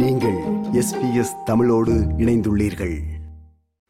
நீங்கள் எஸ்பிஎஸ் தமிழோடு இணைந்துள்ளீர்கள்.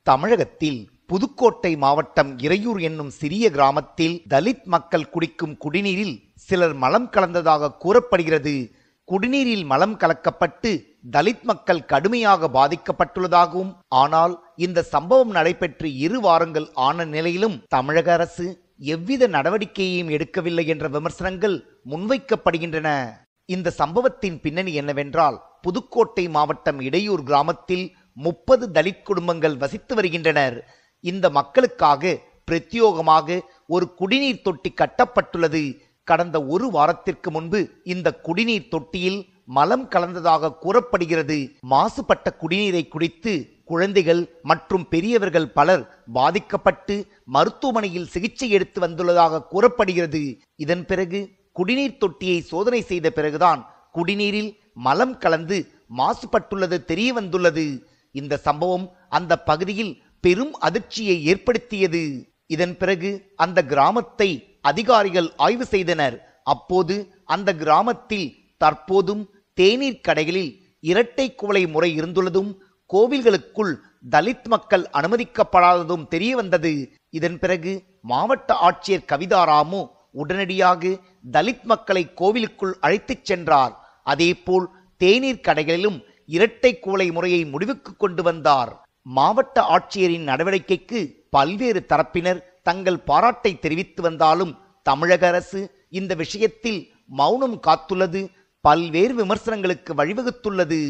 தமிழகத்தில் புதுக்கோட்டை மாவட்டம் இறையூர் என்னும் சிறிய கிராமத்தில் தலித் மக்கள் குடிக்கும் குடிநீரில் சிலர் மலம் கலந்ததாக கூறப்படுகிறது. குடிநீரில் மலம் கலக்கப்பட்டு தலித் மக்கள் கடுமையாக பாதிக்கப்பட்டுள்ளதாகவும் ஆனால் இந்த சம்பவம் நடைபெற்று இரு வாரங்கள் ஆன நிலையிலும் தமிழக அரசு எவ்வித நடவடிக்கையையும் எடுக்கவில்லை என்ற விமர்சனங்கள் முன்வைக்கப்படுகின்றன. இந்த சம்பவத்தின் பின்னணி என்னவென்றால் புதுக்கோட்டை மாவட்டம் இடையூர் கிராமத்தில் முப்பது தலித் குடும்பங்கள் வசித்து வருகின்றனர். இந்த மக்களுக்காக பிரத்யோகமாக ஒரு குடிநீர் தொட்டி கட்டப்பட்டுள்ளது. கடந்த ஒரு வாரத்திற்கு முன்பு இந்த குடிநீர் தொட்டியில் மலம் கலந்ததாக கூறப்படுகிறது. மாசுபட்ட குடிநீரை குடித்து குழந்தைகள் மற்றும் பெரியவர்கள் பலர் பாதிக்கப்பட்டு மருத்துவமனையில் சிகிச்சை எடுத்து வந்துள்ளதாக கூறப்படுகிறது. இதன் பிறகு குடிநீர் தொட்டியை சோதனை செய்த பிறகுதான் குடிநீரில் மலம் கலந்து மாசுபட்டுள்ளது தெரிய வந்துள்ளது இந்த சம்பவம் அந்த பகுதியில் பெரும் அதிர்ச்சியை ஏற்படுத்தியது. இதன் பிறகு அந்த கிராமத்தை அதிகாரிகள் ஆய்வு செய்தனர். அப்போது அந்த கிராமத்தில் தற்போதும் தேநீர் கடைகளில் இரட்டை குவளை முறை இருந்துள்ளதும் கோவில்களுக்குள் தலித் மக்கள் அனுமதிக்கப்படாததும் தெரிய வந்தது இதன் பிறகு மாவட்ட ஆட்சியர் கவிதாராமு உடனடியாக தலித் மக்களை கோவிலுக்குள் அழைத்துச் சென்றார். அதேபோல் தேநீர் கடைகளிலும் இரட்டை குவளை முறையை முடிவுக்கு கொண்டு வந்தார். மாவட்ட ஆட்சியரின் நடவடிக்கைக்கு பல்வேறு தரப்பினர் தங்கள் பாராட்டை தெரிவித்து வந்தாலும் தமிழக அரசு இந்த விஷயத்தில் மௌனம் காத்துள்ளது பல்வேறு விமர்சனங்களுக்கு வழிவகுத்துள்ளது.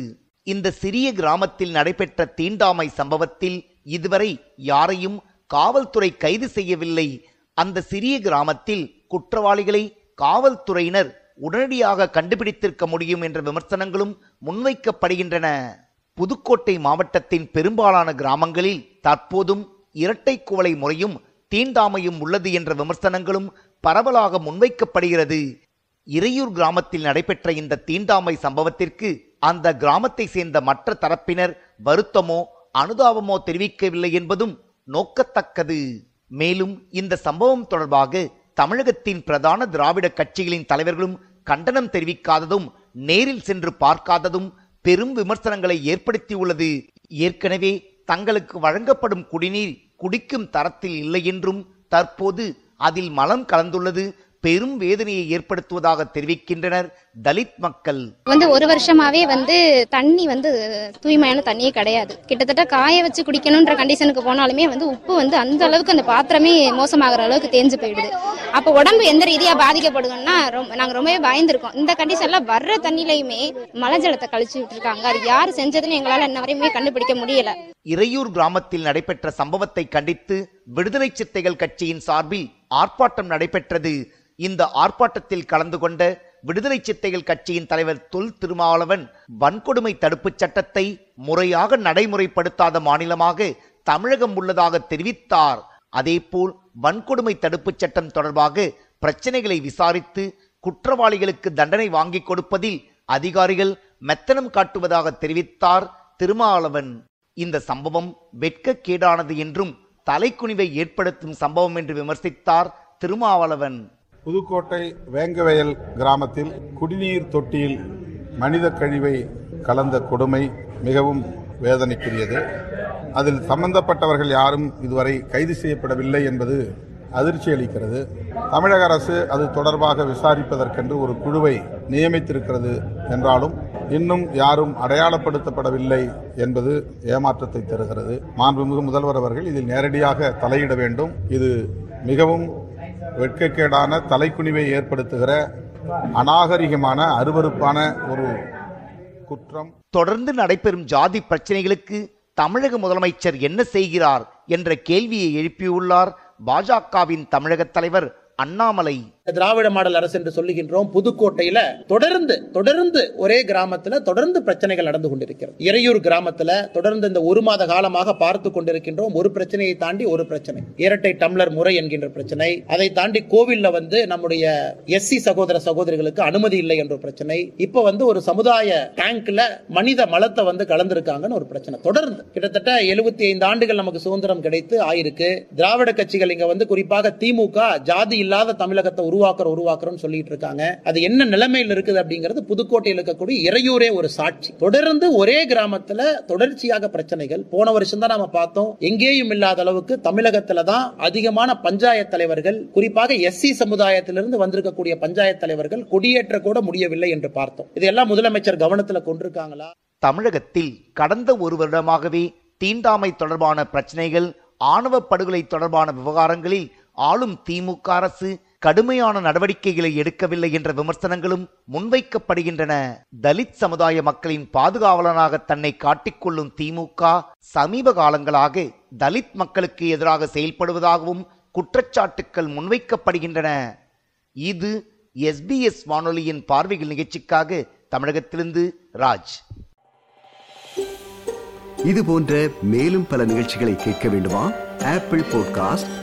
இந்த சிறிய கிராமத்தில் நடைபெற்ற தீண்டாமை சம்பவத்தில் இதுவரை யாரையும் காவல்துறை கைது செய்யவில்லை. அந்த சிறிய கிராமத்தில் குற்றவாளிகளை காவல்துறையினர் உடனடியாக கண்டுபிடித்திருக்க முடியும் என்ற விமர்சனங்களும் முன்வைக்கப்படுகின்றன. புதுக்கோட்டை மாவட்டத்தின் பெரும்பாலான கிராமங்களில் தற்போதும் இரட்டை குவளை முறையும் தீண்டாமையும் உள்ளது என்ற விமர்சனங்களும் பரவலாக முன்வைக்கப்படுகிறது. இறையூர் கிராமத்தில் நடைபெற்ற இந்த தீண்டாமை சம்பவத்திற்கு அந்த கிராமத்தை சேர்ந்த மற்ற தரப்பினர் வருத்தமோ அனுதாபமோ தெரிவிக்கவில்லை என்பதும் நோக்கத்தக்கது. மேலும் இந்த சம்பவம் தொடர்பாக தமிழகத்தின் பிரதான திராவிட கட்சிகளின் தலைவர்களும் கண்டனம் தெரிவிக்காததும் நேரில் சென்று பார்க்காததும் பெரும் விமர்சனங்களை ஏற்படுத்தியுள்ளது. ஏற்கனவே தங்களுக்கு வழங்கப்படும் குடிநீர் குடிக்கும் தரத்தில் இல்லை என்றும் தற்போது அதில் மலம் கலந்துள்ளது பெரும் வேதனையை ஏற்படுத்துவதாக தெரிவிக்கின்றனர் தலித் மக்கள். வந்து ஒரு வருஷமாவே வந்து தண்ணி வந்து தூய்மையான தண்ணியே கிடையாது. கிட்டத்தட்ட காய வச்சு குடிக்கணும்ன்ற கண்டிஷனுக்கு போனாலுமே வந்து உப்பு வந்து அந்த அளவுக்கு அந்த பாத்திரமே மோசமாகிற அளவுக்கு தேஞ்சு போயிடுது. அப்ப உடம்பு எந்த ரீதியா பாதிக்கப்படுதுன்னா ரொம்ப நாங்க ரொம்பவே பயந்துருக்கோம். இந்த கண்டிஷன்ல வர்ற தண்ணிலையுமே மலை ஜலத்தை கழிச்சு விட்டுருக்காங்க அது யார் செஞ்சதுன்னு எங்களால இன்ன வரையுமே கண்டுபிடிக்க முடியல. இறையூர் கிராமத்தில் நடைபெற்ற சம்பவத்தை கண்டித்து விடுதலை சித்தைகள் கட்சியின் சார்பில் ஆர்ப்பாட்டம் நடைபெற்றது. இந்த ஆர்ப்பாட்டத்தில் கலந்து கொண்ட விடுதலை சித்தைகள் கட்சியின் தலைவர் தொல் திருமாவளவன் வன்கொடுமை தடுப்புச் சட்டத்தை முறையாக நடைமுறைப்படுத்தாத மாநிலமாக தமிழகம் உள்ளதாக தெரிவித்தார். அதேபோல் வன்கொடுமை தடுப்புச் சட்டம் தொடர்பாக பிரச்சனைகளை விசாரித்து குற்றவாளிகளுக்கு தண்டனை வாங்கிக் கொடுப்பதில் அதிகாரிகள் மெத்தனம் காட்டுவதாக தெரிவித்தார் திருமாவளவன். இந்த சம்பவம் வெட்கக்கேடானது என்றும் தலைக்குனிவை ஏற்படுத்தும் சம்பவம் என்று விமர்சித்தார் திருமாவளவன். புதுக்கோட்டை வேங்கவயல் கிராமத்தில் குடிநீர் தொட்டியில் மனித கழிவை கலந்த கொடுமை மிகவும் வேதனைக்குரியது. அதில் சம்பந்தப்பட்டவர்கள் யாரும் இதுவரை கைது செய்யப்படவில்லை என்பது அதிர்ச்சி அளிக்கிறது தமிழக அரசு அது தொடர்பாக விசாரிப்பதற்கென்று ஒரு குழுவை நியமித்திருக்கிறது என்றாலும் இன்னும் யாரும் அடையாளப்படுத்தப்படவில்லை என்பது ஏமாற்றத்தை தருகிறது. மாண்புமிகு முதல்வர் அவர்கள் இதில் நேரடியாக தலையிட வேண்டும். இது மிகவும் வெட்கக்கேடான தலைக்குனிவை ஏற்படுத்துகிற அநாகரிகமான அருவருப்பான ஒரு குற்றம். தொடர்ந்து நடைபெறும் ஜாதி பிரச்சனைகளுக்கு தமிழக முதலமைச்சர் என்ன செய்கிறார் என்ற கேள்வியை எழுப்பியுள்ளார் பாஜகவின் தமிழக தலைவர் அண்ணாமலை திராவிட மாடல் அரசு என்று சொல்லுகின்றோம் புதுக்கோட்டையில தொடர்ந்து தொடர்ந்து ஒரே கிராமத்துல தொடர்ந்து பிரச்சனைகள் நடந்து கொண்டிருக்கிறது. இறையூர் கிராமத்துல தொடர்ந்து இந்த ஒரு மாத காலமாக பார்த்து கொண்டிருக்கின்றோம் ஒரு பிரச்சனையை தாண்டி ஒரு பிரச்சனை. இரட்டை டம்ளர் முறை என்கின்ற பிரச்சனை. அதை தாண்டி கோவில்ல வந்து நம்முடைய எஸ்சி சகோதர சகோதரிகளுக்கு அனுமதி இல்லை என்ற பிரச்சனை. இப்ப வந்து ஒரு சமுதாய டேங்க்ல மனித மலத்தை வந்து கலந்திருக்காங்கன்னு ஒரு பிரச்சனை. தொடர்ந்து கிட்டத்தட்ட எழுபத்தி ஐந்து ஆண்டுகள் நமக்கு சுதந்திரம் கிடைத்து ஆயிருக்கு. திராவிட கட்சிகள் இங்க வந்து குறிப்பாக திமுக ஜாதி இல்லாத தமிழகத்தை உருவாக்குறோம் உருவாக்குறோம்னு சொல்லிட்டு இருக்காங்க. அது என்ன நிலைமையில் இருக்குது அப்படிங்கிறது புதுக்கோட்டையில் இருக்கக்கூடிய இறையூரே ஒரு சாட்சி. தொடர்ந்து ஒரே கிராமத்துல தொடர்ச்சியாக பிரச்சனைகள். போன வருஷம் தான் நாம பார்த்தோம். எங்கேயும் இல்லாத அளவுக்கு தமிழகத்துல தான் அதிகமான பஞ்சாயத்து தலைவர்கள் குறிப்பாக எஸ்சி சமுதாயத்திலிருந்து வந்திருக்கக்கூடிய பஞ்சாயத்து தலைவர்கள் கொடியேற்ற கூட முடியவில்லை என்று பார்த்தோம். இதெல்லாம் முதலமைச்சர் கவனத்துல கொண்டிருக்காங்களா? தமிழகத்தில் கடந்த ஒரு வருடமாகவே தீண்டாமை தொடர்பான பிரச்சனைகள் ஆணவ படுகொலை தொடர்பான விவகாரங்களில் ஆளும் திமுக அரசு கடுமையான நடவடிக்கைகளை எடுக்கவில்லை என்ற விமர்சனங்களும் முன்வைக்கப்படுகின்றன. தலித் சமுதாய மக்களின் பாதுகாவலனாக தன்னை காட்டிக்கொள்ளும் திமுக சமீப காலங்களாக தலித் மக்களுக்கு எதிராக செயல்படுவதாகவும் குற்றச்சாட்டுக்கள் முன்வைக்கப்படுகின்றன. இது எஸ்பிஎஸ் வானொலியின் பார்வைகள் நிகழ்ச்சிக்காக தமிழகத்திலிருந்து ராஜ். இது போன்ற மேலும் பல நிகழ்ச்சிகளை கேட்க வேண்டுமா? Apple podcast